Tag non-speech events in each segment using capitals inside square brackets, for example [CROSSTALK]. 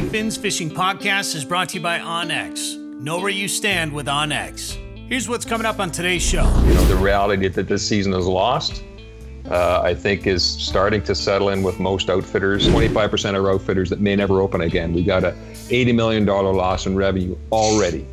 Finding Fins Fishing Podcast is brought to you by OnX. Know where you stand with OnX. Here's what's coming up on today's show. You know, the reality that this season is lost, uh, I think, is starting to settle in with most outfitters. 25% of outfitters that may never open again. We got a $80 million loss in revenue already.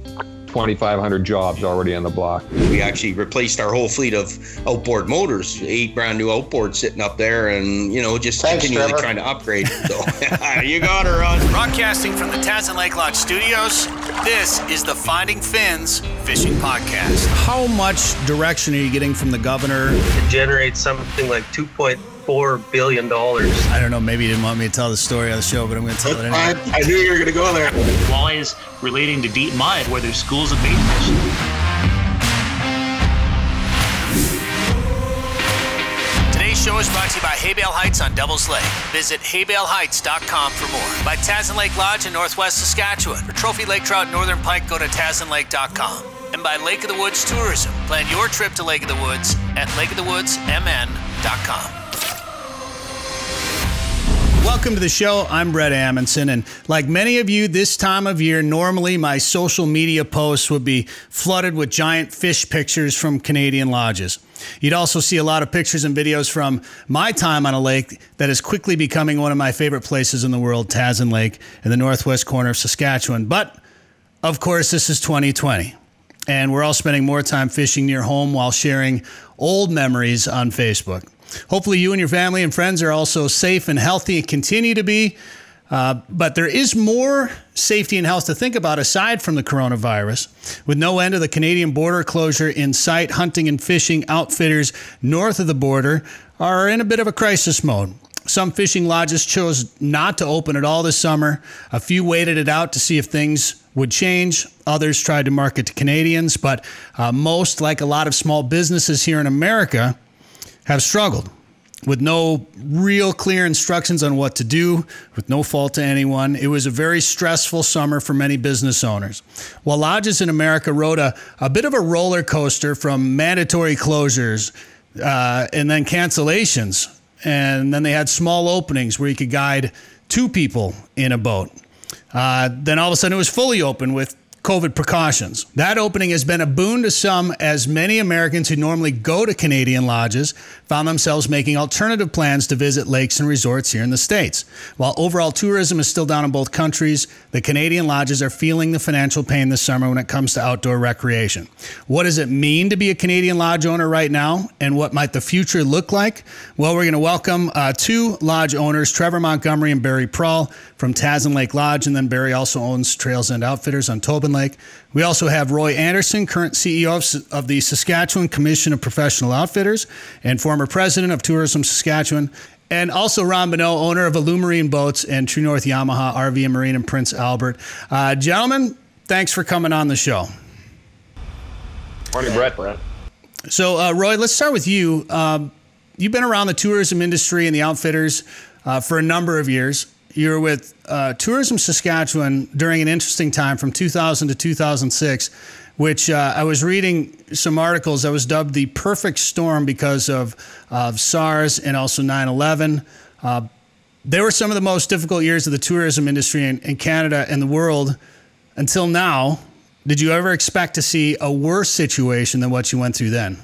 2,500 jobs already on the block. We actually replaced our whole fleet of outboard motors, eight brand new outboards sitting up there, and you know just Thanks, continually Trevor. trying to upgrade. So [LAUGHS] [LAUGHS] you got her, Ron. Broadcasting from the Tazin Lake Lodge studios, this is the Finding Fins Fishing Podcast. How much direction are you getting from the governor? It generates something like 2.5 four billion dollars. I don't know. Maybe you didn't want me to tell the story on the show, but I'm going to tell That's it anyway. I, I knew you were going to go there. Walleyes relating to deep mud, where there's schools of bait fish. Today's show is brought to you by Haybale Heights on Devil's Lake. Visit haybaleheights.com for more. By Tazin Lake Lodge in Northwest Saskatchewan. For trophy lake trout northern pike, go to tazinlake.com. And by Lake of the Woods Tourism. Plan your trip to Lake of the Woods at lakeofthewoodsmn.com. Welcome to the show. I'm Bret Amundson, and like many of you, this time of year, normally my social media posts would be flooded with giant fish pictures from Canadian lodges. You'd also see a lot of pictures and videos from my time on a lake that is quickly becoming one of my favorite places in the world, Tazin Lake, in the northwest corner of Saskatchewan. But of course, this is 2020, and we're all spending more time fishing near home while sharing old memories on Facebook. Hopefully, you and your family and friends are also safe and healthy and continue to be. Uh, but there is more safety and health to think about aside from the coronavirus. With no end of the Canadian border closure in sight, hunting and fishing outfitters north of the border are in a bit of a crisis mode. Some fishing lodges chose not to open at all this summer. A few waited it out to see if things would change. Others tried to market to Canadians, but uh, most, like a lot of small businesses here in America, have struggled with no real clear instructions on what to do, with no fault to anyone. It was a very stressful summer for many business owners. While lodges in America rode a, a bit of a roller coaster from mandatory closures uh, and then cancellations, and then they had small openings where you could guide two people in a boat. Uh, then all of a sudden it was fully open with COVID precautions. That opening has been a boon to some, as many Americans who normally go to Canadian lodges found themselves making alternative plans to visit lakes and resorts here in the States. While overall tourism is still down in both countries, the Canadian lodges are feeling the financial pain this summer when it comes to outdoor recreation. What does it mean to be a Canadian lodge owner right now, and what might the future look like? Well, we're going to welcome uh, two lodge owners, Trevor Montgomery and Barry Prawl from Tazin Lake Lodge, and then Barry also owns Trails End Outfitters on Tobin Lake. We also have Roy Anderson, current CEO of, of the Saskatchewan Commission of Professional Outfitters and former president of Tourism Saskatchewan. And also Ron Bonneau, owner of Alumarine Boats and Tru North Yamaha RV and Marine in Prince Albert. Uh, gentlemen, thanks for coming on the show. Morning, Bret. Bret. So, uh, Roy, let's start with you. Um, you've been around the tourism industry and the outfitters uh, for a number of years you were with uh, Tourism Saskatchewan during an interesting time from 2000 to 2006, which uh, I was reading some articles that was dubbed the perfect storm because of, of SARS and also 9 11. Uh, they were some of the most difficult years of the tourism industry in, in Canada and the world until now. Did you ever expect to see a worse situation than what you went through then?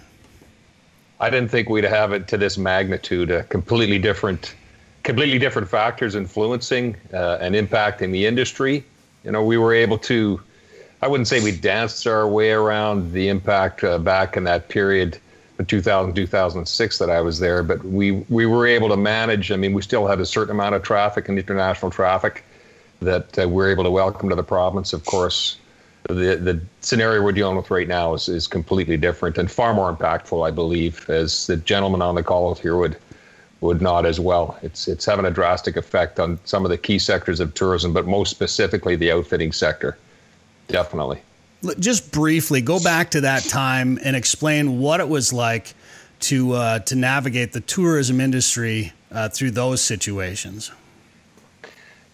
I didn't think we'd have it to this magnitude, a completely different completely different factors influencing uh, and impacting the industry. You know, we were able to, I wouldn't say we danced our way around the impact uh, back in that period, in 2000, 2006 that I was there, but we, we were able to manage. I mean, we still had a certain amount of traffic and international traffic that uh, we're able to welcome to the province. Of course, the, the scenario we're dealing with right now is, is completely different and far more impactful, I believe, as the gentleman on the call here would would not as well. It's it's having a drastic effect on some of the key sectors of tourism, but most specifically the outfitting sector. Definitely. Just briefly, go back to that time and explain what it was like to uh, to navigate the tourism industry uh, through those situations.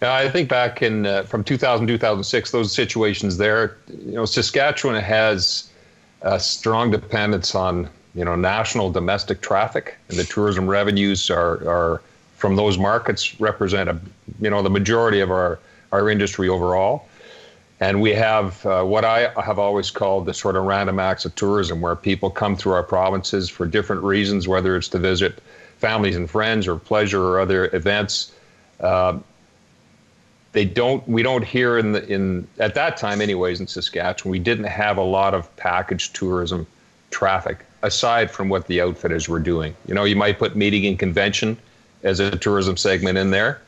Yeah, I think back in uh, from 2000 2006, those situations there, you know, Saskatchewan has a strong dependence on you know national domestic traffic and the tourism revenues are are from those markets represent a you know the majority of our our industry overall. And we have uh, what I have always called the sort of random acts of tourism, where people come through our provinces for different reasons, whether it's to visit families and friends or pleasure or other events. Uh, they don't. We don't hear in the in at that time, anyways, in Saskatchewan, we didn't have a lot of package tourism traffic aside from what the outfitters were doing. You know, you might put meeting and convention as a tourism segment in there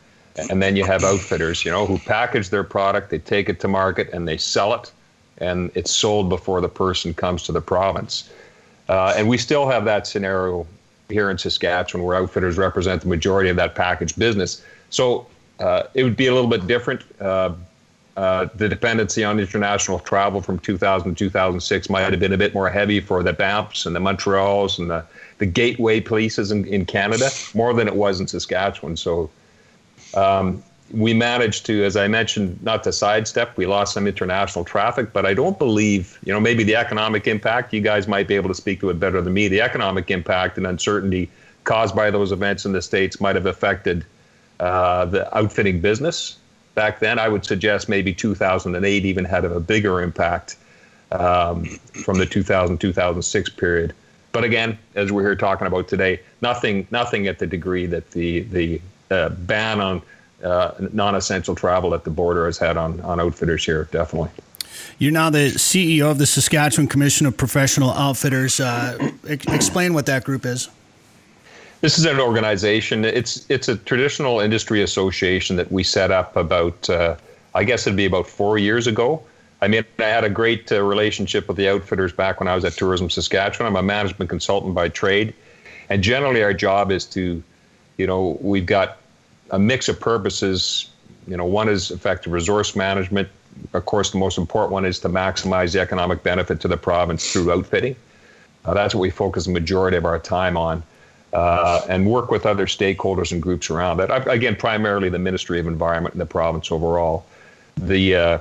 and then you have outfitters, you know, who package their product, they take it to market, and they sell it, and it's sold before the person comes to the province. Uh, and we still have that scenario here in Saskatchewan, where outfitters represent the majority of that package business. So uh, it would be a little bit different. Uh, uh the dependency on international travel from 2000 to 2006 might have been a bit more heavy for the Banffs and the Montreals and the, the gateway places in, in Canada, more than it was in Saskatchewan. So um, we managed to, as I mentioned, not to sidestep. We lost some international traffic, but I don't believe, you know, maybe the economic impact. You guys might be able to speak to it better than me. The economic impact and uncertainty caused by those events in the states might have affected uh, the outfitting business back then. I would suggest maybe 2008 even had a bigger impact um, from the 2000 2006 period. But again, as we're here talking about today, nothing nothing at the degree that the the uh, ban on uh, non-essential travel at the border has had on on outfitters here. Definitely. You're now the CEO of the Saskatchewan Commission of Professional Outfitters. Uh, explain what that group is. This is an organization. It's it's a traditional industry association that we set up about, uh, I guess it'd be about four years ago. I mean, I had a great uh, relationship with the outfitters back when I was at Tourism Saskatchewan. I'm a management consultant by trade, and generally our job is to, you know, we've got a mix of purposes. You know, one is effective resource management. Of course, the most important one is to maximize the economic benefit to the province through outfitting. Uh, that's what we focus the majority of our time on. Uh, and work with other stakeholders and groups around that. Again, primarily the Ministry of Environment and the province overall. The uh,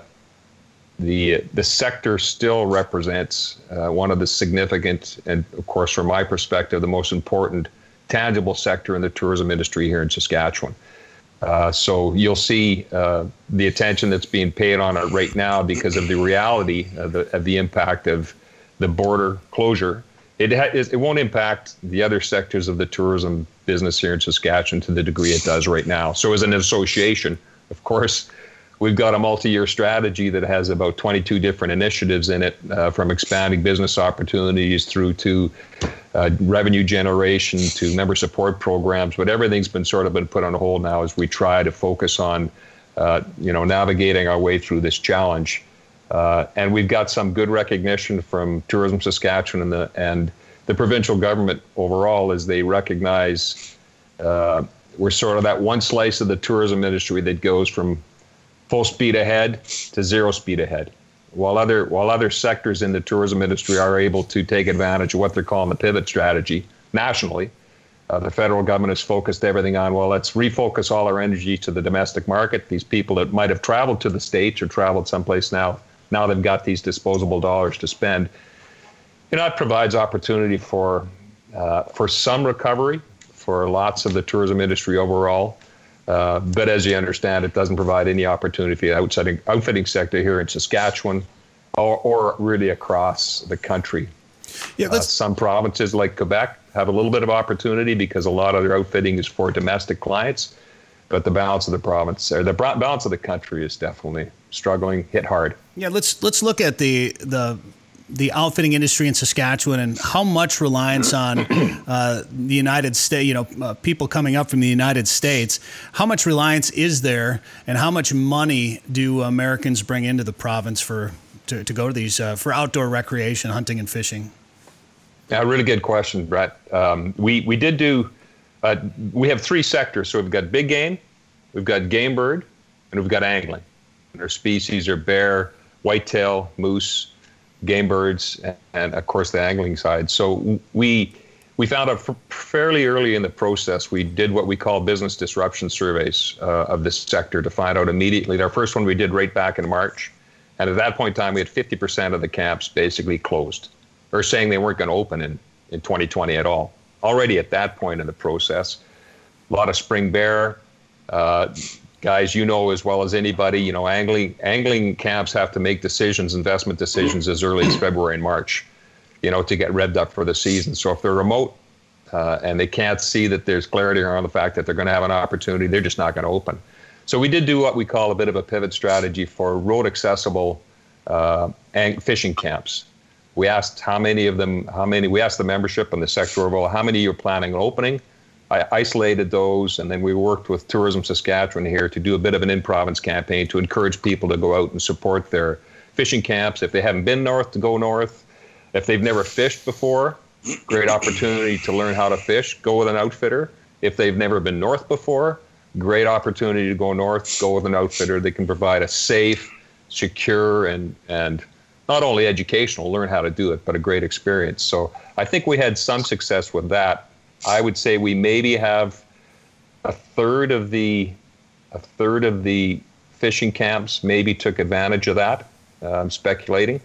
the the sector still represents uh, one of the significant and, of course, from my perspective, the most important tangible sector in the tourism industry here in Saskatchewan. Uh, so you'll see uh, the attention that's being paid on it right now because of the reality of the, of the impact of the border closure. It, ha- it won't impact the other sectors of the tourism business here in Saskatchewan to the degree it does right now. So as an association, of course, we've got a multi-year strategy that has about 22 different initiatives in it, uh, from expanding business opportunities through to uh, revenue generation to member support programs, but everything's been sort of been put on hold now as we try to focus on, uh, you know, navigating our way through this challenge. Uh, and we've got some good recognition from Tourism Saskatchewan and the and the provincial government overall as they recognize uh, we're sort of that one slice of the tourism industry that goes from full speed ahead to zero speed ahead while other while other sectors in the tourism industry are able to take advantage of what they're calling the pivot strategy nationally, uh, the federal government has focused everything on well, let's refocus all our energy to the domestic market. These people that might have traveled to the states or traveled someplace now, now they've got these disposable dollars to spend. You know, it provides opportunity for uh, for some recovery for lots of the tourism industry overall. Uh, but as you understand, it doesn't provide any opportunity for the outfitting, outfitting sector here in Saskatchewan or, or really across the country. Yeah, uh, some provinces like Quebec have a little bit of opportunity because a lot of their outfitting is for domestic clients, but the balance of the province or the balance of the country is definitely struggling, hit hard. Yeah, let's let's look at the the the outfitting industry in Saskatchewan and how much reliance on uh, the United States, you know, uh, people coming up from the United States, how much reliance is there and how much money do Americans bring into the province for to, to go to these uh, for outdoor recreation, hunting and fishing? Yeah, really good question, Bret. Um, we, we did do, uh, we have three sectors. So we've got big game, we've got game bird, and we've got angling. Our species are bear, whitetail, moose, game birds, and of course the angling side. So we we found out fairly early in the process. We did what we call business disruption surveys uh, of this sector to find out immediately. Our first one we did right back in March, and at that point in time, we had 50% of the camps basically closed, or saying they weren't going to open in in 2020 at all. Already at that point in the process, a lot of spring bear. Uh, guys, you know as well as anybody, you know, angling angling camps have to make decisions, investment decisions as early as February and March, you know, to get revved up for the season. So if they're remote uh, and they can't see that there's clarity around the fact that they're going to have an opportunity, they're just not going to open. So we did do what we call a bit of a pivot strategy for road accessible uh, fishing camps. We asked how many of them, how many, we asked the membership and the sector overall, how many you're planning on opening. I isolated those, and then we worked with Tourism Saskatchewan here to do a bit of an in province campaign to encourage people to go out and support their fishing camps. If they haven't been north, to go north. If they've never fished before, great opportunity to learn how to fish. Go with an outfitter. If they've never been north before, great opportunity to go north. Go with an outfitter. They can provide a safe, secure, and and not only educational, learn how to do it, but a great experience. So I think we had some success with that. I would say we maybe have a third of the a third of the fishing camps maybe took advantage of that. Uh, I'm speculating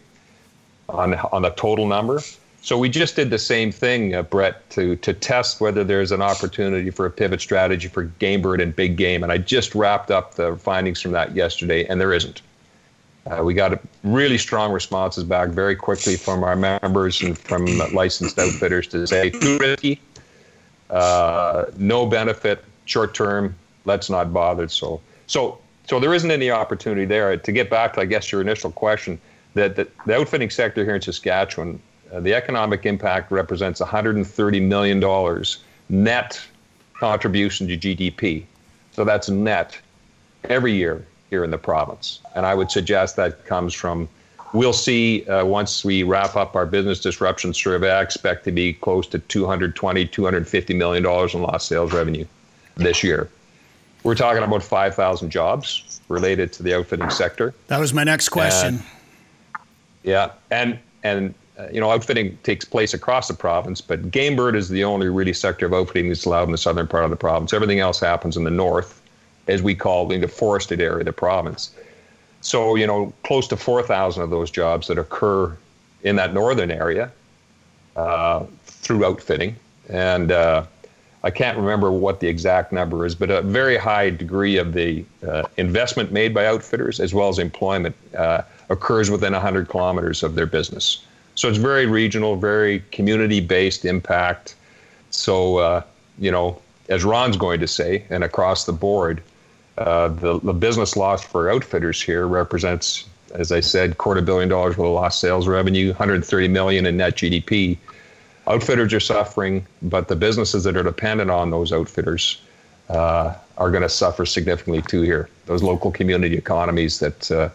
on on the total number. So we just did the same thing, uh, Bret, to to test whether there's an opportunity for a pivot strategy for game bird and big game. And I just wrapped up the findings from that yesterday, and there isn't. Uh, we got really strong responses back very quickly from our members and from licensed outfitters to say too risky, uh, no benefit, short term. Let's not bother. So, so, so there isn't any opportunity there. To get back to, I guess, your initial question, that the, the outfitting sector here in Saskatchewan, uh, the economic impact represents 130 million dollars net contribution to GDP. So that's net every year here in the province. And I would suggest that comes from we'll see uh, once we wrap up our business disruption survey. I expect to be close to 220, 250 million dollars in lost sales revenue this year. We're talking about 5,000 jobs related to the outfitting sector. That was my next question. yeah, and and uh, you know, outfitting takes place across the province, but game bird is the only really sector of outfitting that's allowed in the southern part of the province. Everything else happens in the north, as we call in the forested area of the province. So, you know, close to 4,000 of those jobs that occur in that northern area uh, through outfitting. And uh, I can't remember what the exact number is, but a very high degree of the uh, investment made by outfitters as well as employment uh, occurs within 100 kilometers of their business. So it's very regional, very community based impact. So, uh, you know, as Ron's going to say, and across the board, uh, the, the business loss for outfitters here represents, as I said, quarter billion dollars worth of lost sales revenue, 130 million in net GDP. Outfitters are suffering, but the businesses that are dependent on those outfitters uh, are going to suffer significantly too here. Those local community economies that uh,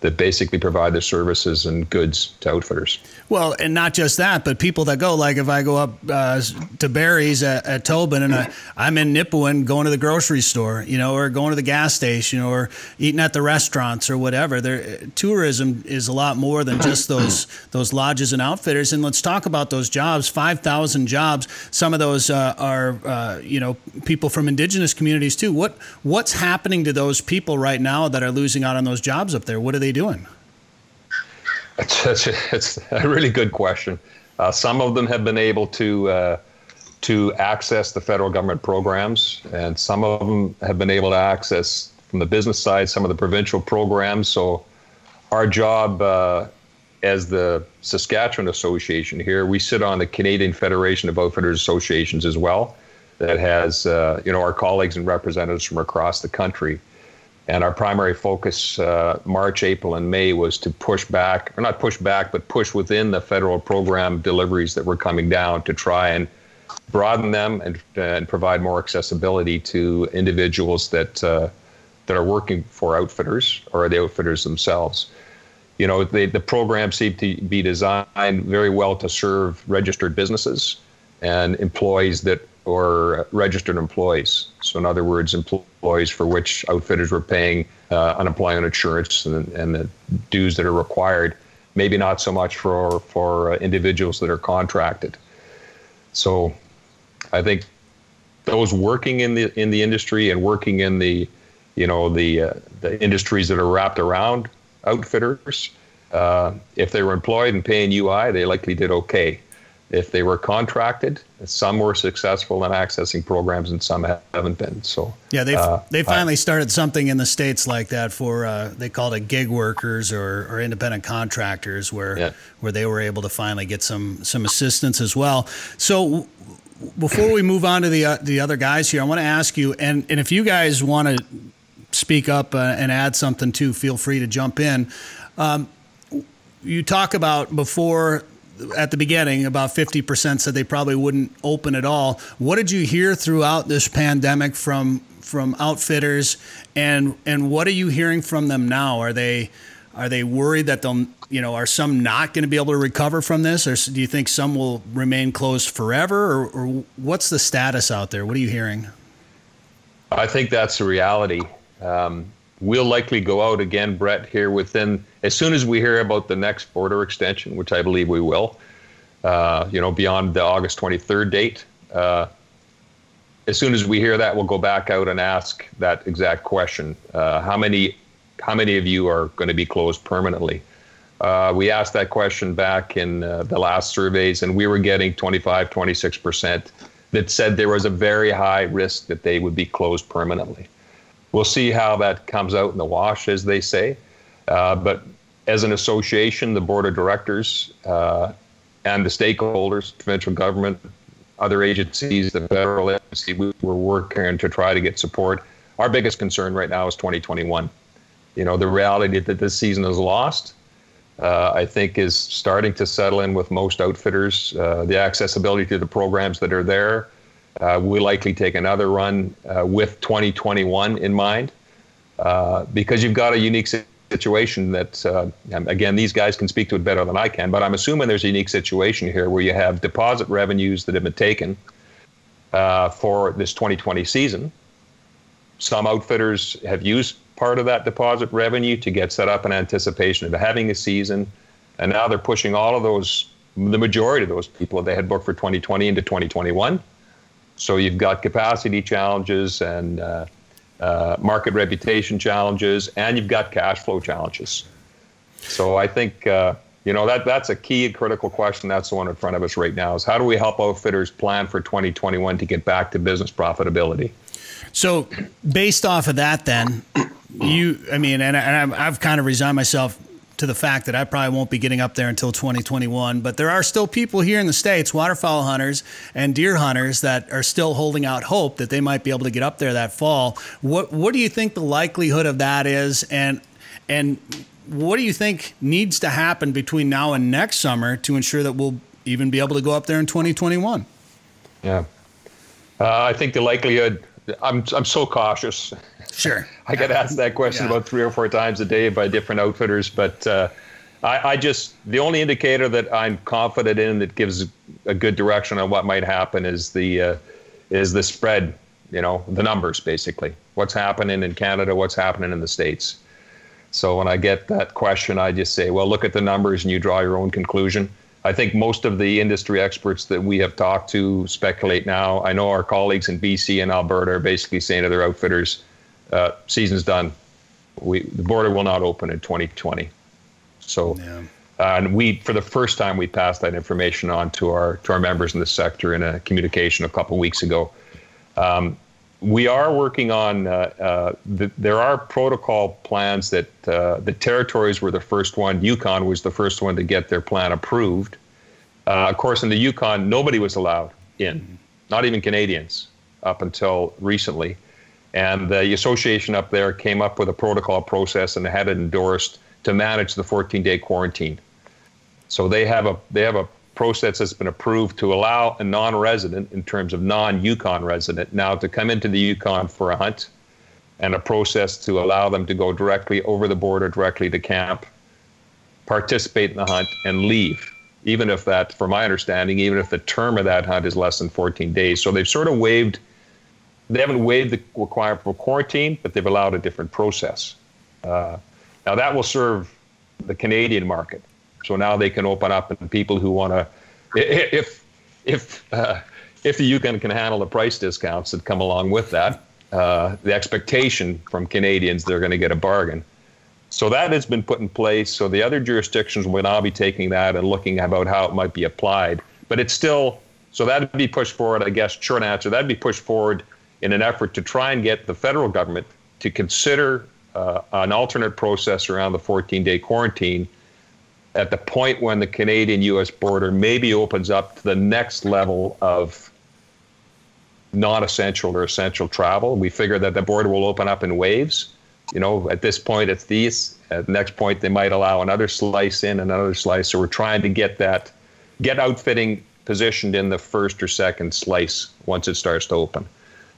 that basically provide the services and goods to outfitters. Well, and not just that, but people that go, like if I go up uh, to Barry's at, at Tobin and I, I'm in Nipawin going to the grocery store, you know, or going to the gas station or eating at the restaurants or whatever. There, tourism is a lot more than just those those lodges and outfitters. And let's talk about those jobs. Five thousand jobs. Some of those uh, are, uh, you know, people from indigenous communities too. What what's happening to those people right now that are losing out on those jobs up there? What are they doing? It's, it's, it's a really good question. Uh, some of them have been able to uh, to access the federal government programs, and some of them have been able to access from the business side some of the provincial programs. So, our job uh, as the Saskatchewan Association here, we sit on the Canadian Federation of Outfitters Associations as well, that has uh, you know our colleagues and representatives from across the country. And our primary focus, uh, March, April, and May, was to push back, or not push back, but push within the federal program deliveries that were coming down to try and broaden them and, and provide more accessibility to individuals that uh, that are working for outfitters or the outfitters themselves. You know, they, the programs seem to be designed very well to serve registered businesses and employees that or registered employees. So, in other words, employees for which outfitters were paying uh, unemployment insurance and, and, the dues that are required. Maybe not so much for for uh, individuals that are contracted. So, I think those working in the in the industry and working in the you know the uh, the industries that are wrapped around outfitters, uh, if they were employed and paying UI, they likely did okay. If they were contracted. Some were successful in accessing programs, and some haven't been. So yeah, they uh, they finally I, started something in the states like that for uh, they called it gig workers or, or independent contractors, where yeah. where they were able to finally get some some assistance as well. So before we move on to the uh, the other guys here, I want to ask you, and and if you guys want to speak up uh, and add something too, feel free to jump in. Um, you talk about before at the beginning, about 50% said they probably wouldn't open at all. What did you hear throughout this pandemic from from outfitters and and what are you hearing from them now? Are they are they worried that they'll you know are some not going to be able to recover from this or do you think some will remain closed forever or, or what's the status out there? What are you hearing? I think that's the reality. Um, we'll likely go out again, Bret, here within as soon as we hear about the next border extension, which I believe we will. Uh, you know, beyond the August 23rd date. Uh, as soon as we hear that, we'll go back out and ask that exact question: uh, How many, how many of you are going to be closed permanently? Uh, we asked that question back in uh, the last surveys, and we were getting 25, 26 percent that said there was a very high risk that they would be closed permanently we'll see how that comes out in the wash, as they say. Uh, but as an association, the board of directors uh, and the stakeholders, provincial government, other agencies, the federal agency, we, we're working to try to get support. Our biggest concern right now is 2021. You know, the reality that this season is lost, uh, I think, is starting to settle in with most outfitters. Uh, the accessibility to the programs that are there, uh, we likely take another run uh, with 2021 in mind uh, because you've got a unique situation that, uh, again, these guys can speak to it better than I can, but I'm assuming there's a unique situation here where you have deposit revenues that have been taken uh, for this 2020 season. Some outfitters have used part of that deposit revenue to get set up in anticipation of having a season, and now they're pushing all of those, the majority of those people that they had booked for 2020 into 2021 so you've got capacity challenges and uh, uh, market reputation challenges, and you've got cash flow challenges. So I think uh, you know that that's a key and critical question. That's the one in front of us right now: is how do we help outfitters plan for 2021 to get back to business profitability? So, based off of that, then you, I mean, and, and I've kind of resigned myself to the fact that I probably won't be getting up there until 2021. But there are still people here in the States, waterfowl hunters and deer hunters, that are still holding out hope that they might be able to get up there that fall. What what do you think the likelihood of that is? And and what do you think needs to happen between now and next summer to ensure that we'll even be able to go up there in 2021? Yeah. Uh, I think the likelihood, I'm, I'm so cautious. Sure. [LAUGHS] I get asked that question yeah. about three or four times a day by different outfitters, but uh, I, I, just the only indicator that I'm confident in that gives a good direction on what might happen is the uh, is the spread. You know, the numbers basically. What's happening in Canada? What's happening in the states? So when I get that question, I just say, well, look at the numbers and you draw your own conclusion. I think most of the industry experts that we have talked to speculate now. I know our colleagues in BC and Alberta are basically saying to their outfitters, uh, season's done. We the border will not open in 2020. So, yeah. uh, and we for the first time we passed that information on to our to our members in the sector in a communication a couple weeks ago. Um, we are working on. Uh, uh, the, there are protocol plans that uh, the territories were the first one. Yukon was the first one to get their plan approved. Uh, of course, in the Yukon, nobody was allowed in, not even Canadians, up until recently. And the association up there came up with a protocol process and had it endorsed to manage the 14-day quarantine. So they have a they have a process that's been approved to allow a non-resident, in terms of non-Yukon resident, now to come into the Yukon for a hunt, and a process to allow them to go directly over the border, directly to camp, participate in the hunt, and leave. Even if that, from my understanding, even if the term of that hunt is less than 14 days. So they've sort of waived they haven't waived the requirement for quarantine, but they've allowed a different process. Uh, now that will serve the Canadian market. So now they can open up and people who want to, if if uh, if the Yukon can handle the price discounts that come along with that, uh, the expectation from Canadians they're going to get a bargain. So that has been put in place. So the other jurisdictions will now be taking that and looking about how it might be applied. but it's still so that'd be pushed forward. I guess short answer that'd be pushed forward in an effort to try and get the federal government to consider uh, an alternate process around the 14-day quarantine at the point when the Canadian-U.S. border maybe opens up to the next level of non-essential or essential travel. We figure that the border will open up in waves. You know, at this point, it's these. At the next point, they might allow another slice in, another slice. So we're trying to get that, get outfitting positioned in the first or second slice once it starts to open.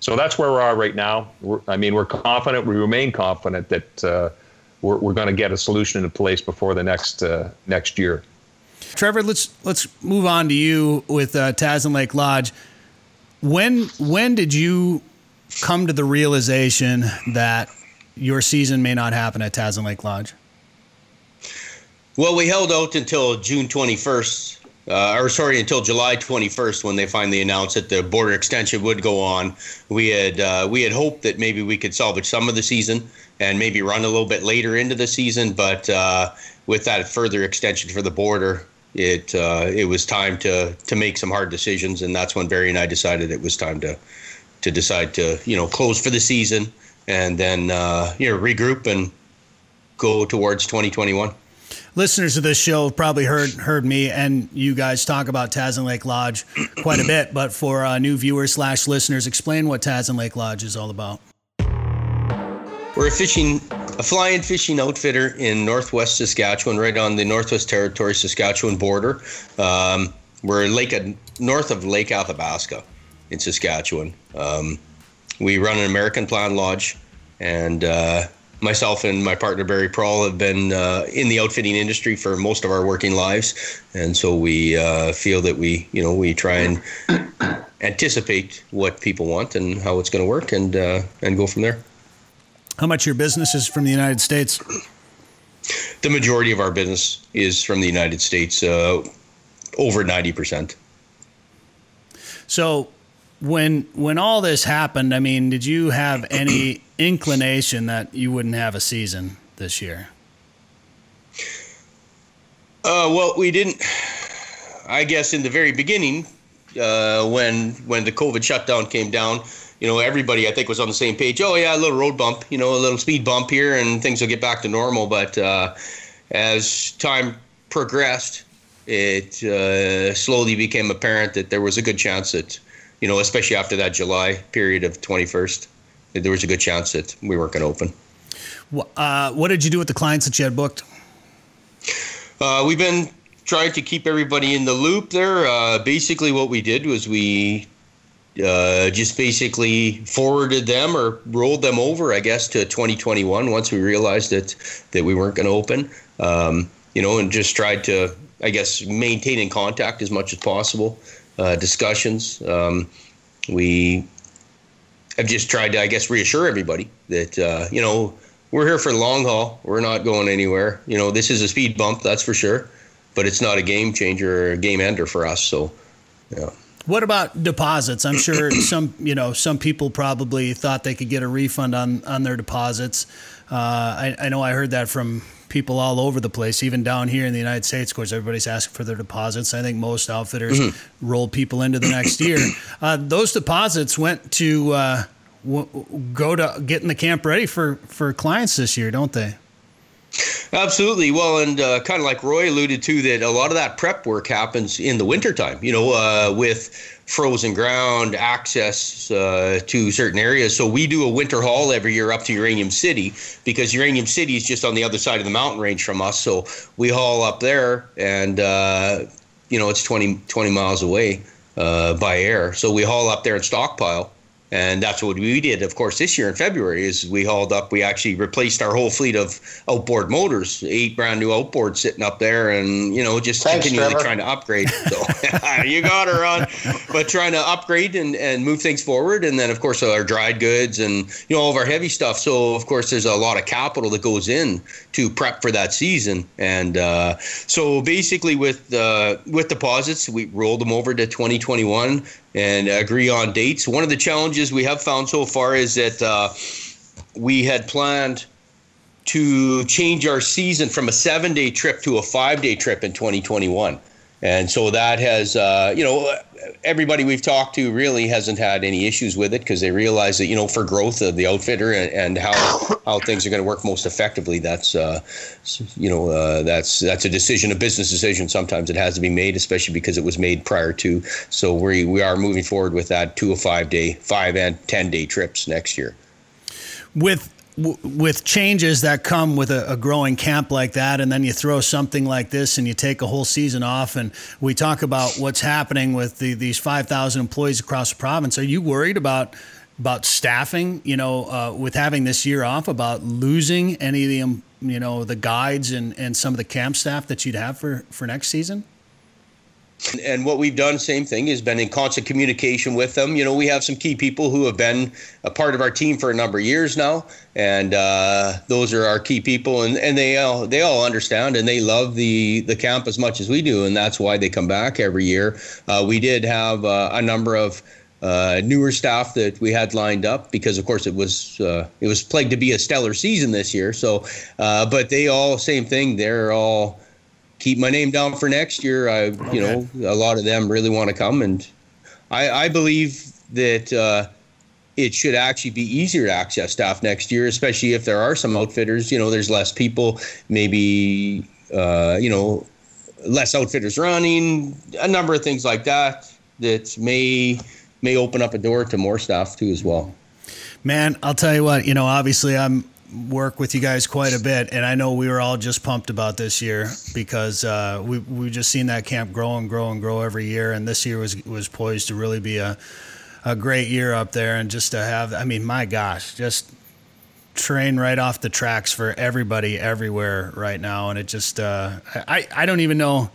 So that's where we are right now. We're, I mean, we're confident. We remain confident that uh, we're, we're going to get a solution in place before the next uh, next year. Trevor, let's let's move on to you with uh, Tazin Lake Lodge. When when did you come to the realization that your season may not happen at Tazin Lake Lodge? Well, we held out until June 21st, uh, or sorry, until July 21st when they finally announced that the border extension would go on. We had uh, we had hoped that maybe we could salvage some of the season and maybe run a little bit later into the season, but uh, with that further extension for the border, it uh, it was time to to make some hard decisions, and that's when Barry and I decided it was time to to decide to you know close for the season and then uh, you know regroup and go towards 2021. Listeners of this show have probably heard heard me and you guys talk about Tazin Lake Lodge quite a [CLEARS THROAT] bit, but for uh, new viewers slash listeners, explain what Tazin Lake Lodge is all about. We're a fishing, a fly-in fishing outfitter in northwest Saskatchewan, right on the Northwest Territory Saskatchewan border. Um, we're lake north of Lake Athabasca in Saskatchewan. Um, we run an American Plan Lodge, and uh, myself and my partner Barry Prawl have been uh, in the outfitting industry for most of our working lives, and so we uh, feel that we, you know, we try and anticipate what people want and how it's going to work, and uh, and go from there. How much your business is from the United States? The majority of our business is from the United States, uh, over 90%. So, when when all this happened, I mean, did you have any inclination that you wouldn't have a season this year? Uh, well, we didn't. I guess in the very beginning, uh, when when the COVID shutdown came down, you know, everybody I think was on the same page. Oh yeah, a little road bump, you know, a little speed bump here, and things will get back to normal. But uh, as time progressed, it uh, slowly became apparent that there was a good chance that, you know, especially after that July period of 21st, that there was a good chance that we weren't going to open. Uh, what did you do with the clients that you had booked? Uh, we've been trying to keep everybody in the loop there. Uh, basically, what we did was we uh, just basically forwarded them or rolled them over, I guess, to 2021 once we realized that that we weren't going to open. Um, you know, and just tried to, I guess, maintain in contact as much as possible. Uh, discussions. Um, we have just tried to, I guess, reassure everybody that uh, you know we're here for the long haul. We're not going anywhere. You know, this is a speed bump, that's for sure, but it's not a game changer or a game ender for us. So, yeah. What about deposits? I'm sure [CLEARS THROAT] some, you know, some people probably thought they could get a refund on on their deposits. Uh, I, I know I heard that from people all over the place, even down here in the United States. Of course, everybody's asking for their deposits. I think most outfitters mm-hmm. roll people into the next year. [CLEARS THROAT] Uh, those deposits went to uh, w- go to getting the camp ready for for clients this year, don't they? Absolutely. Well, and uh, kind of like Roy alluded to, that a lot of that prep work happens in the wintertime, you know, uh, with frozen ground, access uh, to certain areas. So we do a winter haul every year up to Uranium City because Uranium City is just on the other side of the mountain range from us. So we haul up there and, uh, you know, it's 20, 20 miles away uh, by air. So we haul up there and stockpile and that's what we did, of course, this year in February. Is we hauled up, we actually replaced our whole fleet of outboard motors, eight brand new outboards sitting up there, and you know just Thanks, continually Trevor. trying to upgrade. [LAUGHS] So [LAUGHS] you got her on, but trying to upgrade and, and move things forward, and then of course our dried goods and you know all of our heavy stuff. So of course there's a lot of capital that goes in to prep for that season, and uh, so basically with uh, with deposits, we rolled them over to 2021 and agree on dates. One of the challenges we have found so far is that uh, we had planned to change our season from a seven day trip to a five day trip in 2021. and so that has uh, you know everybody we've talked to really hasn't had any issues with it because they realize that you know for growth of the outfitter and, and how how things are going to work most effectively that's uh, you know uh, that's that's a decision a business decision sometimes. It has to be made especially because it was made prior to. So we we are moving forward with that two or five day five and ten day trips next year. With with changes that come with a, a, growing camp like that, and then you throw something like this and you take a whole season off, and we talk about what's happening with the, these 5,000 employees across the province. Are you worried about about staffing? You know, uh, with having this year off, about losing any of the um, you know the guides and, and some of the camp staff that you'd have for for next season? And what we've done, same thing, is been in constant communication with them. You know, we have some key people who have been a part of our team for a number of years now, and uh, those are our key people, and, and they all they all understand and they love the the camp as much as we do, and that's why they come back every year. Uh, we did have uh, a number of uh, newer staff that we had lined up because, of course, it was uh, it was plagued to be a stellar season this year. So, uh, but they all same thing. They're all keep my name down for next year. I, okay. you know, a lot of them really want to come, and I, I believe that uh, it should actually be easier to access staff next year, especially if there are some outfitters. You know, there's less people, maybe, uh, you know, less outfitters running, a number of things like that that may may open up a door to more staff too as well. Man, I'll tell you what. You know, obviously, I'm work with you guys quite a bit, and I know we were all just pumped about this year because uh, we we just seen that camp grow and grow and grow every year, and this year was was poised to really be a a great year up there, and just to have, I mean, my gosh, just train right off the tracks for everybody everywhere right now, and it just uh, I I don't even know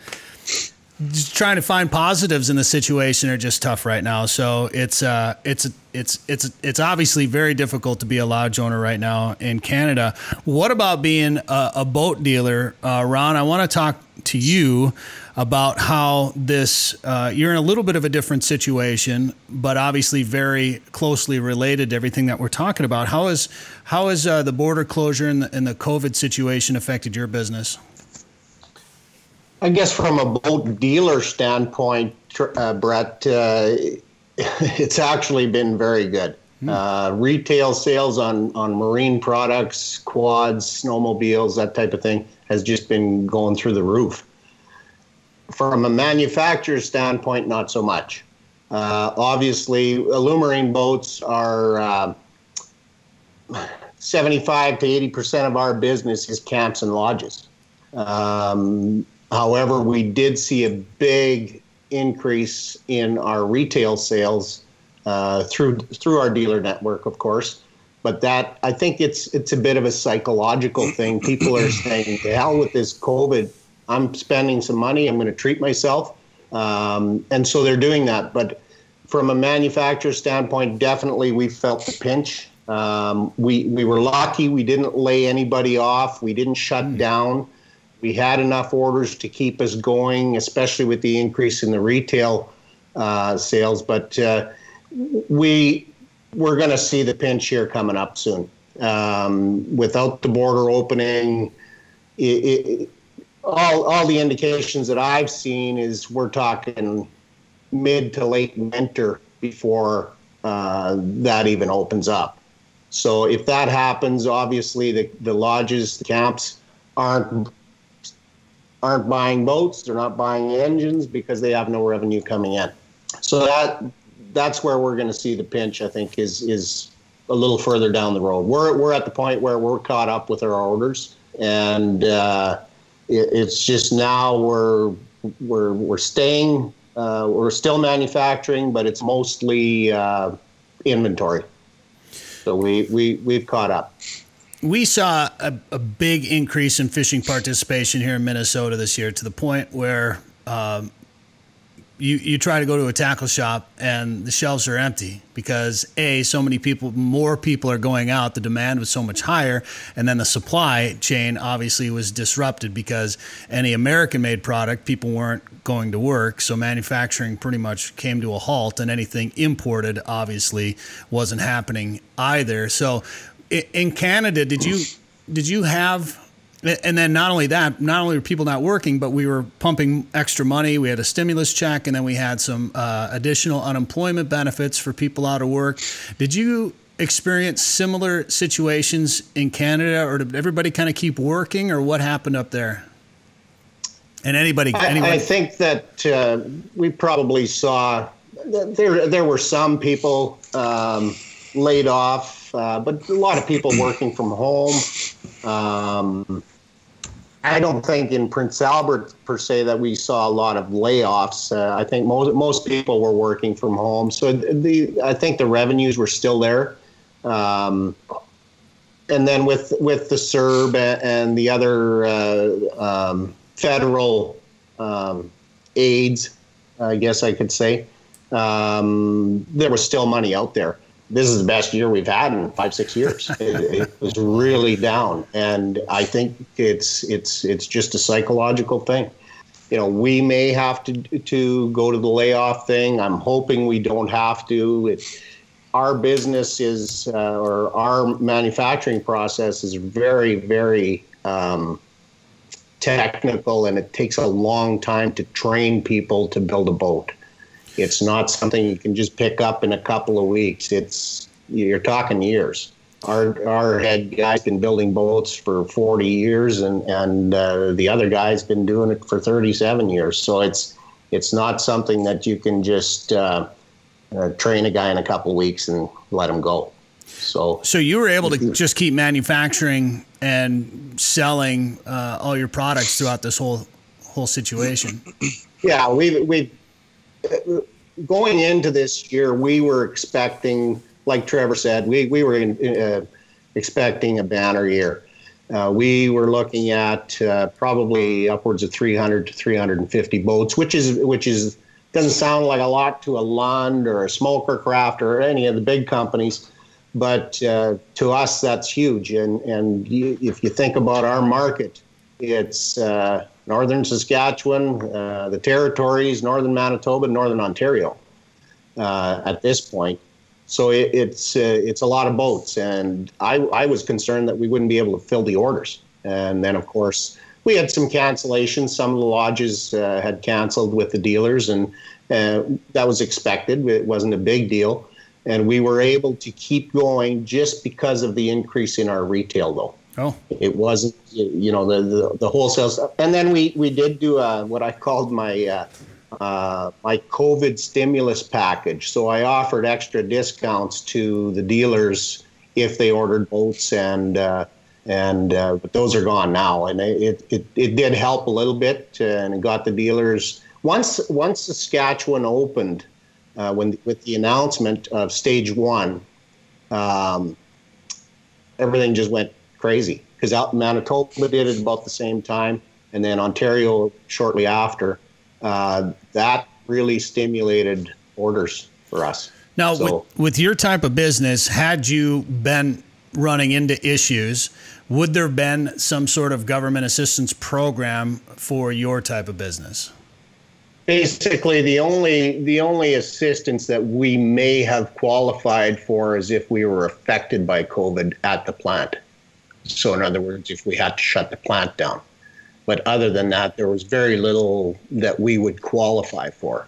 trying to find positives in the situation are just tough right now. So it's uh, it's it's it's it's obviously very difficult to be a lodge owner right now in Canada. What about being a, a boat dealer, uh, Ron? I want to talk to you about how this uh, you're in a little bit of a different situation, but obviously very closely related to everything that we're talking about. How is how has uh, the border closure and the, and the COVID situation affected your business? I guess from a boat dealer standpoint, uh, Bret, uh, [LAUGHS] it's actually been very good. Hmm. Uh, retail sales on, on marine products, quads, snowmobiles, that type of thing has just been going through the roof. From a manufacturer's standpoint, not so much. Uh, obviously, Alumarine boats are uh, [SIGHS] 75 to 80% of our business is camps and lodges. Um, However, we did see a big increase in our retail sales uh, through through our dealer network, of course. But that I think it's it's a bit of a psychological thing. People are saying, "The hell with this COVID! I'm spending some money. I'm going to treat myself," um, and so they're doing that. But from a manufacturer standpoint, definitely we felt the pinch. Um, we we were lucky. We didn't lay anybody off. We didn't shut down we had enough orders to keep us going, especially with the increase in the retail uh, sales. But uh, we we're going to see the pinch here coming up soon. Um, without the border opening, it, it, all all the indications that I've seen is we're talking mid to late winter before uh, that even opens up. So if that happens, obviously the the lodges, the camps aren't aren't buying boats, they're not buying engines because they have no revenue coming in. So that that's where we're going to see the pinch. I think is is a little further down the road. We're we're at the point where we're caught up with our orders, and uh, it, it's just now we're we're we're staying. Uh, we're still manufacturing, but it's mostly uh, inventory. So we we we've caught up we saw a, a, big increase in fishing participation here in Minnesota this year to the point where um, you you try to go to a tackle shop and the shelves are empty because a so many people more people are going out the demand was so much higher and then the supply chain obviously was disrupted because any American made product people weren't going to work so manufacturing pretty much came to a halt and anything imported obviously wasn't happening either. So in Canada, did you did you have And then not only that, not only were people not working, but we were pumping extra money. We had a stimulus check, and then we had some uh, additional unemployment benefits for people out of work. Did you experience similar situations in Canada, or did everybody kind of keep working, or what happened up there? And anybody, I, I think that uh, we probably saw there. There were some people um, laid off, uh, but a lot of people working from home. Um, I don't think in Prince Albert per se that we saw a lot of layoffs. Uh, I think most most people were working from home, so the I think the revenues were still there. Um, and then with with the CERB and the other uh, um, federal um, aids, I guess I could say, um, there was still money out there this is the best year we've had in five six years. [LAUGHS] it, it, was really down, and I think it's it's it's just a psychological thing. You know, we may have to to go to the layoff thing. I'm hoping we don't have to. It, our business is uh, or our manufacturing process is very very um, technical, and it takes a long time to train people to build a boat. It's not something you can just pick up in a couple of weeks. It's you're talking years. Our our head guy's been building boats for 40 years, and and uh, the other guy's been doing it for 37 years. So it's it's not something that you can just uh, uh, train a guy in a couple of weeks and let him go. So, so you were able to just keep manufacturing and selling uh, all your products throughout this whole whole situation. Yeah, we've we've going into this year, we were expecting, like Trevor said, we, we were in, uh, expecting a banner year. Uh, we were looking at uh, probably upwards of 300 to 350 boats, which is which is doesn't sound like a lot to a Lund or a Smoker Craft or any of the big companies, but uh, to us that's huge. And and you, if you think about our market, it's uh, northern Saskatchewan, uh, the territories, northern Manitoba, northern Ontario uh, at this point. So it, it's uh, it's a lot of boats, and I, I was concerned that we wouldn't be able to fill the orders. And then, of course, we had some cancellations. Some of the lodges uh, had canceled with the dealers, and uh, that was expected. It wasn't a big deal. And we were able to keep going just because of the increase in our retail, though. Oh, it wasn't you know the the, the wholesale stuff. And then we we did do a, what I called my uh, uh, my COVID stimulus package. So I offered extra discounts to the dealers if they ordered boats and. Uh, and uh, but those are gone now, and it, it it did help a little bit, and it got the dealers once once Saskatchewan opened, uh, when with the announcement of stage one, um, everything just went crazy because out in Manitoba did it about the same time, and then Ontario shortly after. Uh, that really stimulated orders for us. Now, so, with, with your type of business, had you been running into issues, would there have been some sort of government assistance program for your type of business? Basically, the only the only assistance that we may have qualified for is if we were affected by COVID at the plant. So, in other words, if we had to shut the plant down. But other than that, there was very little that we would qualify for.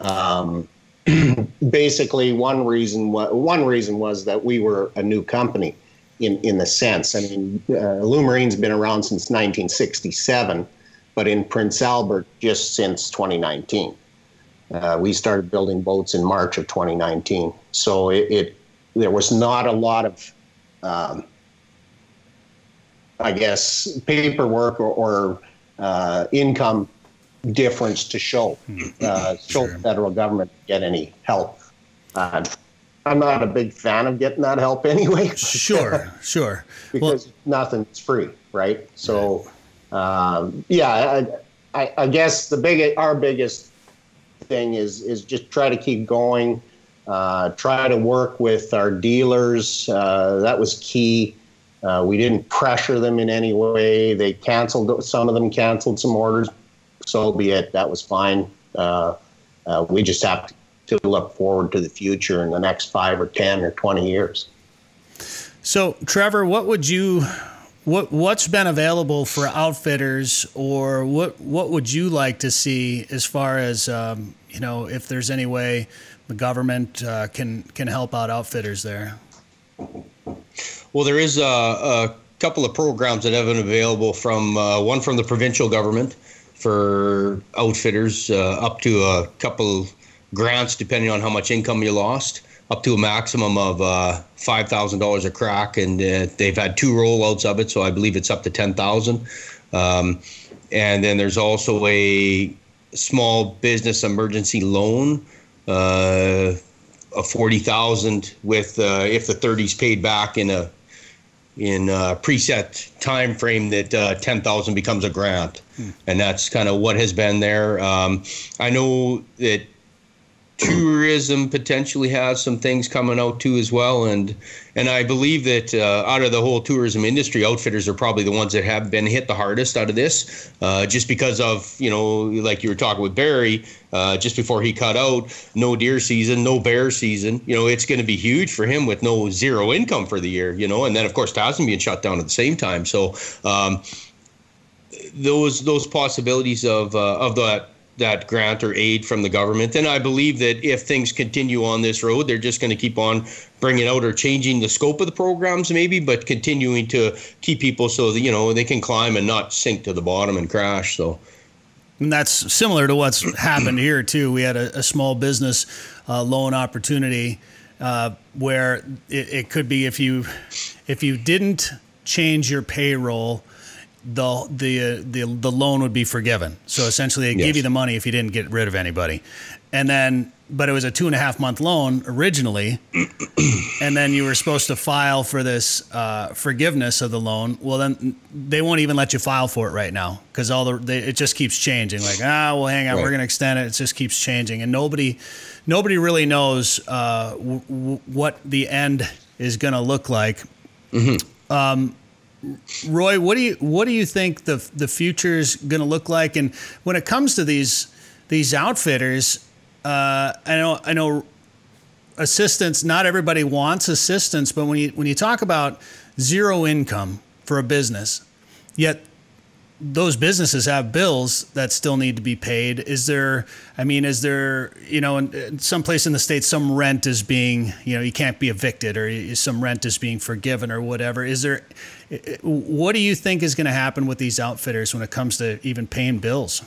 Um, [CLEARS THROAT] basically, one reason one reason was that we were a new company, in in the sense. I mean, uh, Alumarine's been around since 1967, but in Prince Albert just since 2019. Uh, we started building boats in March of 2019, so it, it there was not a lot of um, I guess, paperwork or, or uh, income difference to show, mm-hmm. uh, show sure. the federal government get any help. Uh, I'm not a big fan of getting that help [LAUGHS] anyway. sure, sure. because well, nothing's free, right? So, um, yeah, I, I, I, guess the big our biggest thing is is just try to keep going. Uh, try to work with our dealers. Uh, that was key. Uh, we didn't pressure them in any way. They canceled, some of them canceled some orders. So be it. That was fine. Uh, uh, we just have to look forward to the future in the next five or 10 or 20 years. So, Trevor, what would you what what's been available for outfitters, or what what would you like to see as far as um, you know if there's any way the government uh, can can help out outfitters there? Well, there is a, a couple of programs that have been available from uh, one from the provincial government for outfitters uh, up to a couple grants depending on how much income you lost up to a maximum of uh, five thousand dollars a crack, and uh, they've had two rollouts of it, so I believe it's up to ten thousand. Um, and then there's also a small business emergency loan uh, of forty thousand with uh, if the thirties paid back in a in a preset time frame that uh, 10,000 becomes a grant. Hmm. And that's kind of what has been there. Um, I know that tourism potentially has some things coming out too as well. And and I believe that uh, out of the whole tourism industry outfitters are probably the ones that have been hit the hardest out of this uh, just because of you know like you were talking with Barry uh, just before he cut out no deer season no bear season. You know it's going to be huge for him with no zero income for the year you know and then of course Tazin being shut down at the same time. So um, those those possibilities of uh, of that that grant or aid from the government. And I believe that if things continue on this road, they're just going to keep on bringing out or changing the scope of the programs, maybe, but continuing to keep people so that you know they can climb and not sink to the bottom and crash. So. And that's similar to what's [CLEARS THROAT] happened here too. We had a, a small business uh, loan opportunity uh, where it, it could be if you if you didn't change your payroll the the the the loan would be forgiven. So essentially, they yes. give you the money if you didn't get rid of anybody, and then but it was a two and a half month loan originally, [CLEARS THROAT] and then you were supposed to file for this uh, forgiveness of the loan. Well, then they won't even let you file for it right now because all the they, it just keeps changing. Like ah, well, hang on, right. we're going to extend it. It just keeps changing, and nobody nobody really knows uh, w- w- what the end is going to look like. Mm-hmm. Um, Roy, what do you what do you think the the future is going to look like? And when it comes to these these outfitters, uh, I know I know assistance. Not everybody wants assistance, but when you when you talk about zero income for a business, yet those businesses have bills that still need to be paid. Is there, I mean, is there, you know, in, in some place in the state, some rent is being, you know, you can't be evicted or some rent is being forgiven or whatever. Is there, what do you think is going to happen with these outfitters when it comes to even paying bills?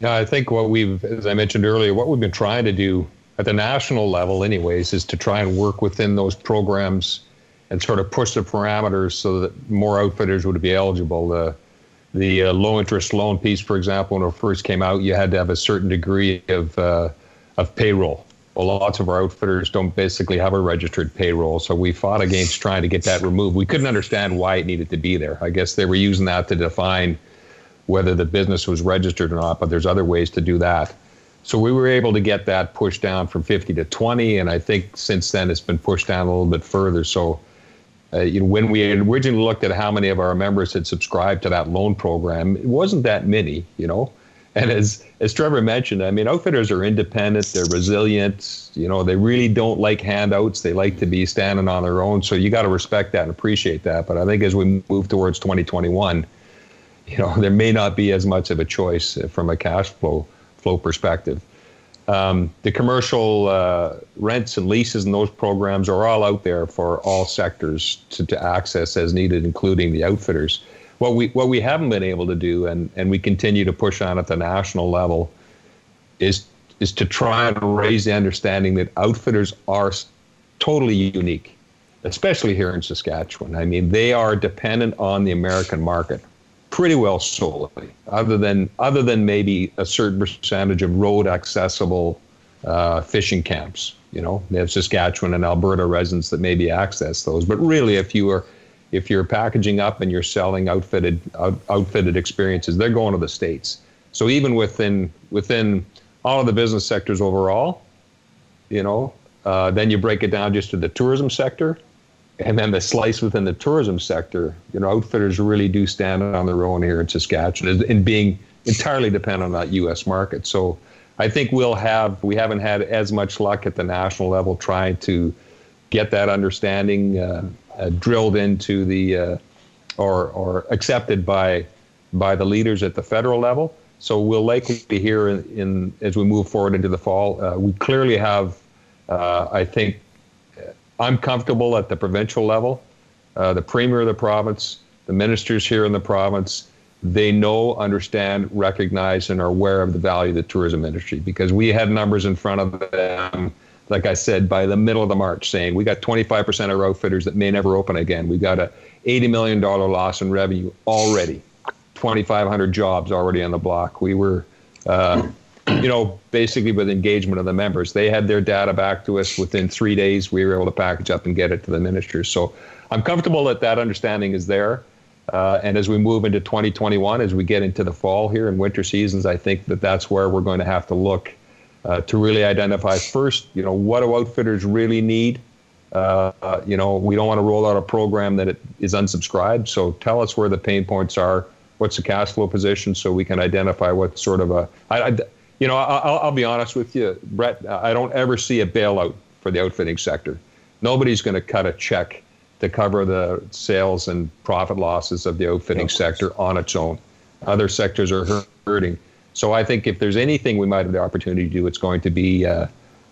Yeah, I think what we've, as I mentioned earlier, what we've been trying to do at the national level, anyways, is to try and work within those programs and sort of push the parameters so that more outfitters would be eligible. The the uh, low interest loan piece, for example, when it first came out, you had to have a certain degree of uh, of payroll. Well, lots of our outfitters don't basically have a registered payroll, so we fought against trying to get that removed. We couldn't understand why it needed to be there. I guess they were using that to define whether the business was registered or not, but there's other ways to do that. So we were able to get that pushed down from 50 to 20, and I think since then it's been pushed down a little bit further. So uh, you know, when we originally looked at how many of our members had subscribed to that loan program, it wasn't that many, you know. [LAUGHS] And as as Trevor mentioned, I mean, outfitters are independent, they're resilient, you know, they really don't like handouts. They like to be standing on their own. So you got to respect that and appreciate that. But I think as we move towards 2021, you know, there may not be as much of a choice from a cash flow flow perspective. Um, the commercial uh, rents and leases and those programs are all out there for all sectors to, to access as needed, including the outfitters. What we what we haven't been able to do, and, and we continue to push on at the national level, is is to try and raise the understanding that outfitters are totally unique, especially here in Saskatchewan. I mean, they are dependent on the American market pretty well solely, other than other than maybe a certain percentage of road accessible uh, fishing camps. You know, they have Saskatchewan and Alberta residents that maybe access those. But really, if you are if you're packaging up and you're selling outfitted out, outfitted experiences, they're going to the states. So even within within all of the business sectors overall, you know, uh, then you break it down just to the tourism sector and then the slice within the tourism sector, you know, outfitters really do stand on their own here in Saskatchewan in being entirely dependent on that U.S. market. So I think we'll have, we haven't had as much luck at the national level trying to get that understanding uh, drilled into the uh, or or accepted by by the leaders at the federal level. So we'll likely be here in, in as we move forward into the fall. Uh, we clearly have, uh, I think, I'm comfortable at the provincial level. Uh, the premier of the province, the ministers here in the province, they know, understand, recognize, and are aware of the value of the tourism industry because we had numbers in front of them, like I said, by the middle of the March saying we got 25% of outfitters that may never open again. We got a $80 million loss in revenue already, 2,500 jobs already on the block. We were, uh, you know, basically with engagement of the members. They had their data back to us within three days. We were able to package up and get it to the ministers. So I'm comfortable that that understanding is there. Uh, and as we move into 2021, as we get into the fall here and winter seasons, I think that that's where we're going to have to look uh, to really identify first, you know, what do outfitters really need? Uh, you know, we don't want to roll out a program that it is unsubscribed. So tell us where the pain points are. What's the cash flow position so we can identify what sort of a, I, I, you know, I'll, I'll be honest with you, Bret, I don't ever see a bailout for the outfitting sector. Nobody's going to cut a check to cover the sales and profit losses of the outfitting sector on its own. Other sectors are hurting. So I think if there's anything we might have the opportunity to do, it's going to be uh,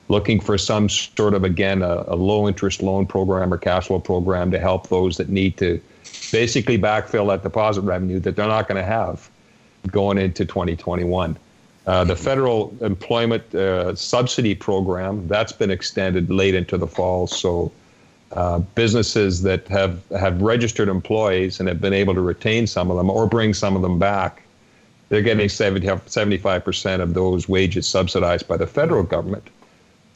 looking for some sort of, again, a, a, low interest loan program or cash flow program to help those that need to basically backfill that deposit revenue that they're not going to have going into 2021. Uh, the federal employment uh, subsidy program that's been extended late into the fall, so uh, businesses that have, have registered employees and have been able to retain some of them or bring some of them back, they're getting 70, 75% of those wages subsidized by the federal government.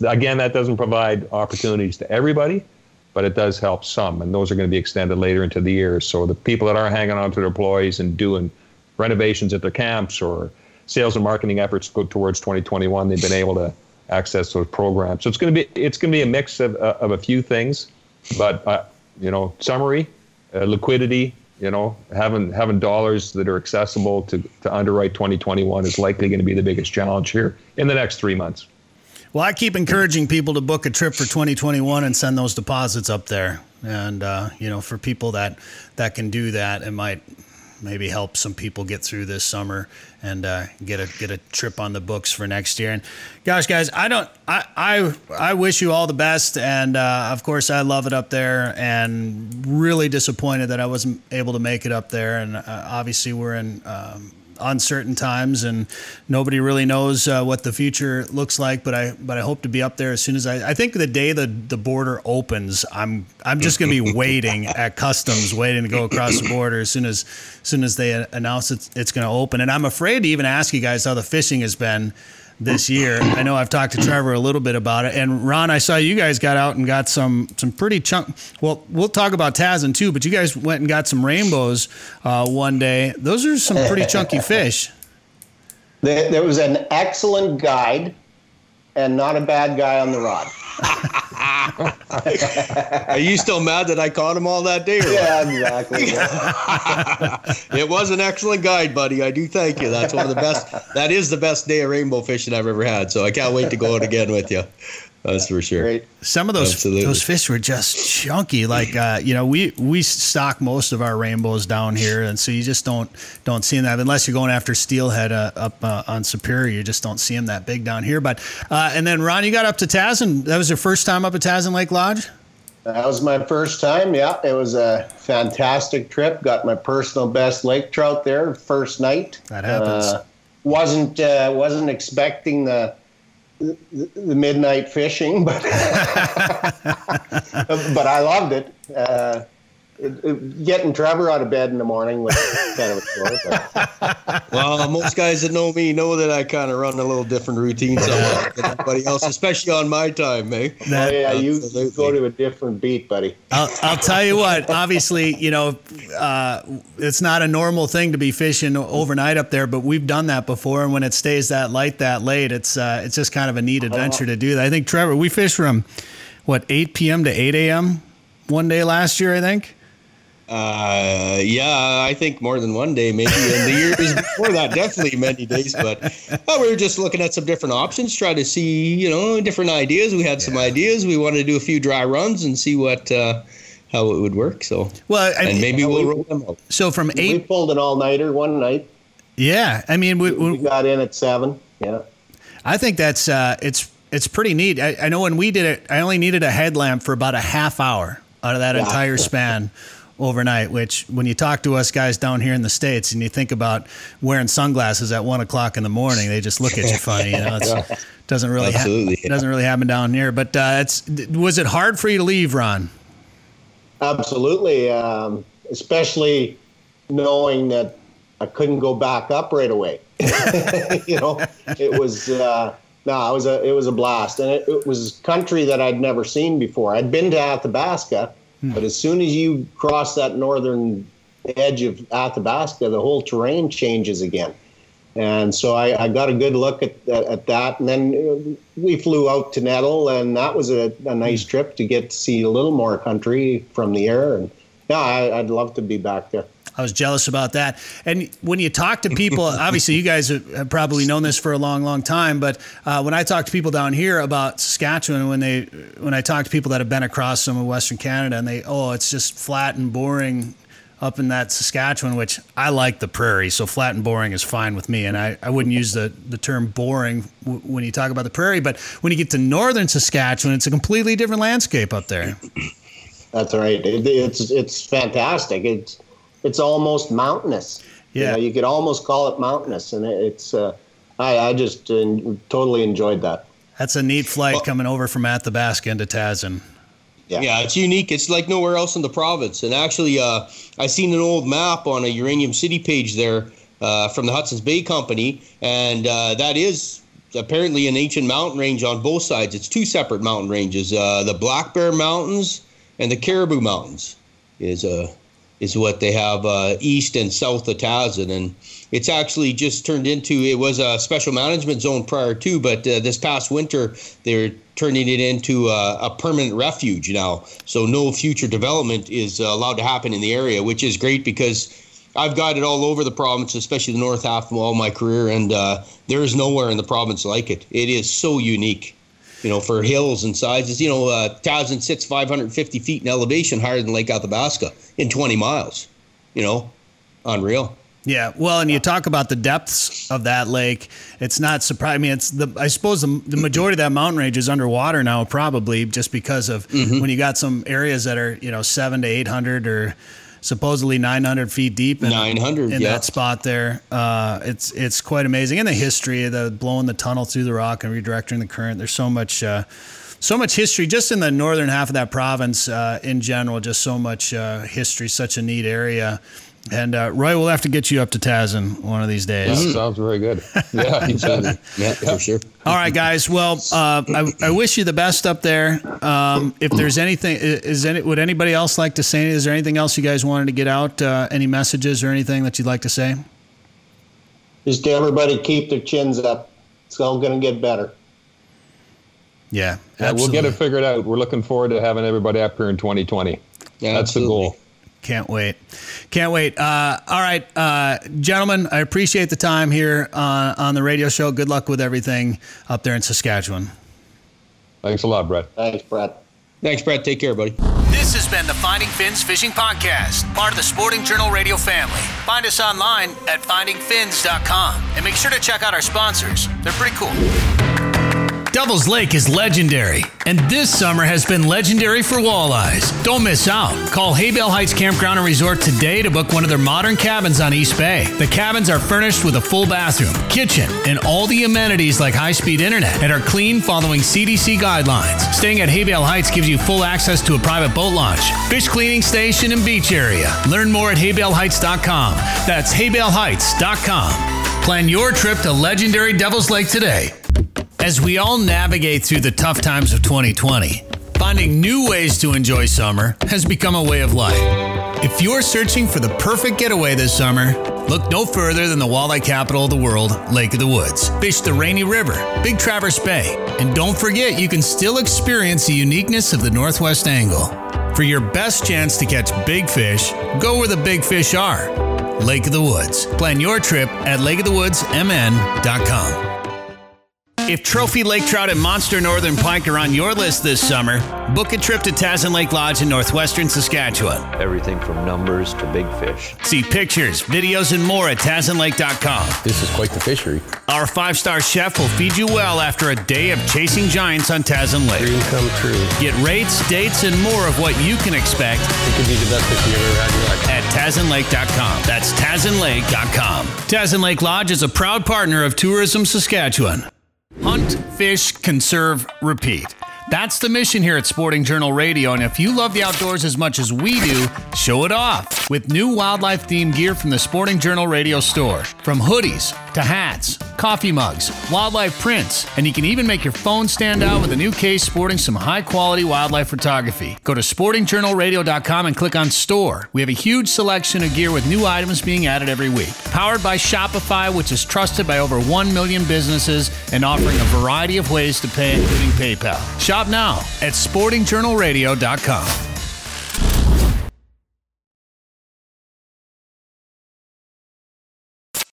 Again, that doesn't provide opportunities to everybody, but it does help some, and those are going to be extended later into the year. So the people that are hanging on to their employees and doing renovations at their camps or sales and marketing efforts go towards 2021, they've been able to access those programs. So it's going to be it's going to be a mix of, uh, of a few things. But uh, you know, summary, uh, liquidity, you know, having having dollars that are accessible to, to underwrite 2021 is likely going to be the biggest challenge here in the next three months. Well, I keep encouraging people to book a trip for 2021 and send those deposits up there. And uh, you know, for people that that can do that, it might maybe help some people get through this summer and uh, get a get a trip on the books for next year. And gosh, guys, I don't, I I, I wish you all the best, and uh, of course, I love it up there, and really disappointed that I wasn't able to make it up there. And uh, obviously, we're in. Um, uncertain times, and nobody really knows uh, what the future looks like. But I but I hope to be up there as soon as I. I think the day the the border opens, I'm I'm just going to be [LAUGHS] waiting at customs, waiting to go across the border as soon as as soon as they announce it's it's going to open. And I'm afraid to even ask you guys how the fishing has been this year. I know I've talked to Trevor a little bit about it, and Ron, I saw you guys got out and got some some pretty chunk. Well, we'll talk about Tazin too, but you guys went and got some rainbows uh, one day. Those are some pretty chunky [LAUGHS] fish. There was an excellent guide, and not a bad guy on the rod. [LAUGHS] Are you still mad that I caught him all that day? yeah, exactly. [LAUGHS] it was an excellent guide, buddy. I do thank you. That's one of the best. That is the best day of rainbow fishing I've ever had. So I can't wait to go out again with you. That's for sure. Great. Some of those Absolutely. those fish were just chunky. Like uh, you know, we we stock most of our rainbows down here, and so you just don't don't see them unless you're going after steelhead uh, up uh, on Superior. You just don't see them that big down here. But uh, and then Ron, you got up to Tazin. That was your first time up at Tazin Lake Lodge. That was my first time. Yeah, it was a fantastic trip. Got my personal best lake trout there first night. That happens. Uh, wasn't uh, wasn't expecting the the, midnight fishing, but [LAUGHS] but I loved it. Uh, getting Trevor out of bed in the morning was kind of a chore. [LAUGHS] well, most guys that know me know that I kind of run a little different routine than everybody else, especially on my time, eh? That, oh, yeah, you go to a different beat, buddy. I'll, I'll tell you what. Obviously, you know, uh, it's not a normal thing to be fishing overnight up there, but we've done that before, and when it stays that light that late, it's uh, it's just kind of a neat adventure to do that. I think Trevor, we fished from what 8 p.m. to 8 a.m. one day last year, I think. Uh, yeah, I think more than one day, maybe. in the years [LAUGHS] before that, definitely many days. But uh, we were just looking at some different options, try to see, you know, different ideas. We had some ideas. We wanted to do a few dry runs and see what, uh, how it would work. So Well, I and mean, maybe we'll roll them out. so from We eight, pulled an all nighter one night. yeah. I mean, we, We we, got in at seven. Yeah. I think that's uh, it's it's pretty neat. I, I know when we did it, I only needed a headlamp for about a half hour out of that Yeah. entire span [LAUGHS] overnight. Which, when you talk to us guys down here in the states, and you think about wearing sunglasses at one o'clock in the morning, they just look at you funny. You know, it [LAUGHS] doesn't really hap- Absolutely, it doesn't really happen down here. But uh, it's was it hard for you to leave, Ron? Absolutely, um, especially knowing that I couldn't go back up right away. [LAUGHS] you know, it was uh, no, it was a it was a blast, and it, it was country that I'd never seen before. I'd been to Athabasca, but as soon as you cross that northern edge of Athabasca, the whole terrain changes again. And so I, I got a good look at, at, at that. And then uh, we flew out to Nettle, and that was a, a nice trip to get to see a little more country from the air. And yeah, I, I'd love to be back there. I was jealous about that. And when you talk to people, [LAUGHS] obviously you guys have have probably known this for a long, long time. But uh, when I talk to people down here about Saskatchewan, when they when I talk to people that have been across some of Western Canada, and they oh, it's just flat and boring up in that Saskatchewan, which I like the prairie, so flat and boring is fine with me. And I, I wouldn't use the, the term boring w- when you talk about the prairie, but when you get to northern Saskatchewan, it's a completely different landscape up there. That's right. It, it's it's fantastic. It's it's almost mountainous. Yeah. you, know, you could almost call it mountainous, and it's. Uh, I I just uh, totally enjoyed that. That's a neat flight coming over from Athabasca into Tazin. Yeah. Yeah, it's unique. It's like nowhere else in the province. And actually, uh, I seen an old map on a Uranium City page there uh, from the Hudson's Bay Company, and uh, that is apparently an ancient mountain range on both sides. It's two separate mountain ranges: uh, the Black Bear Mountains and the Caribou Mountains. Is uh, is what they have uh, east and south of Tazin, and it's actually just turned into it was a special management zone prior to, but uh, this past winter they're turning it into a, a permanent refuge now. So no future development is uh, allowed to happen in the area, which is great because I've got it all over the province, especially the north half of all my career, and uh, there is nowhere in the province like it. It is so unique. You know, for hills and sizes, you know, uh, Tazin sits 550 feet in elevation higher than Lake Athabasca in 20 miles. You know, unreal. Yeah, well, and you talk about the depths of that lake. It's not surprising. I mean, it's the. I suppose the, the majority of that mountain range is underwater now, probably just because of Mm-hmm. when you got some areas that are you know seven to eight hundred or supposedly nine hundred feet deep. In, 900, in yeah. that spot there. Uh, it's it's quite amazing, and the history of the blowing the tunnel through the rock and redirecting the current. There's so much. Uh, so much history just in the northern half of that province uh, in general. Just so much uh, history, such a neat area. And uh, Roy, we'll have to get you up to Tazin one of these days. That sounds very good. Yeah, you. [LAUGHS] Yeah, for sure. All right, guys. Well, uh, I, I wish you the best up there. Um, if there's anything, is any would anybody else like to say? Is there anything else you guys wanted to get out? Uh, any messages or anything that you'd like to say? Just everybody keep their chins up. It's all going to get better. Yeah, Yeah, we'll get it figured out. We're looking forward to having everybody up here in 2020. Yeah, That's the goal. Can't wait. Can't wait. Uh, all right, uh, gentlemen, I appreciate the time here uh, on the radio show. Good luck with everything up there in Saskatchewan. Thanks a lot, Bret. Thanks, Bret. Thanks, Bret. Take care, buddy. This has been the Finding Fins Fishing Podcast, part of the Sporting Journal Radio family. Find us online at findingfins.com and make sure to check out our sponsors. They're pretty cool. Devil's Lake is legendary, and this summer has been legendary for walleyes. Don't miss out. Call Haybale Heights Campground and Resort today to book one of their modern cabins on East Bay. The cabins are furnished with a full bathroom, kitchen, and all the amenities like high speed internet and are clean following CDC guidelines. Staying at Haybale Heights gives you full access to a private boat launch, fish cleaning station, and beach area. Learn more at haybaleheights.com. That's haybaleheights.com. Plan your trip to legendary Devil's Lake today. As we all navigate through the tough times of 2020, finding new ways to enjoy summer has become a way of life. If you're searching for the perfect getaway this summer, look no further than the walleye capital of the world, Lake of the Woods. Fish the Rainy River, Big Traverse Bay, and don't forget you can still experience the uniqueness of the Northwest Angle. For your best chance to catch big fish, go where the big fish are. Lake of the Woods. Plan your trip at lakeofthewoodsmn.com. If Trophy Lake Trout and Monster Northern Pike are on your list this summer, book a trip to Tazin Lake Lodge in northwestern Saskatchewan. Everything from numbers to big fish. See pictures, videos, and more at TazinLake.com. This is quite the fishery. Our five star chef will feed you well after a day of chasing giants on Tazin Lake. Dream come true. Get rates, dates, and more of what you can expect It could be the best fish you've ever had in your life. at TazinLake.com. That's TazinLake.com. Tazin Lake Lodge is a proud partner of Tourism Saskatchewan. Hunt, fish, conserve, repeat. That's the mission here at Sporting Journal Radio, and if you love the outdoors as much as we do, show it off with new wildlife themed gear from the Sporting Journal Radio store. From hoodies to hats, coffee mugs, wildlife prints, and you can even make your phone stand out with a new case sporting some high quality wildlife photography. Go to sportingjournalradio.com and click on store. We have a huge selection of gear with new items being added every week. Powered by Shopify, which is trusted by over 1 million businesses and offering a variety of ways to pay, including PayPal. Shop now at sportingjournalradio.com.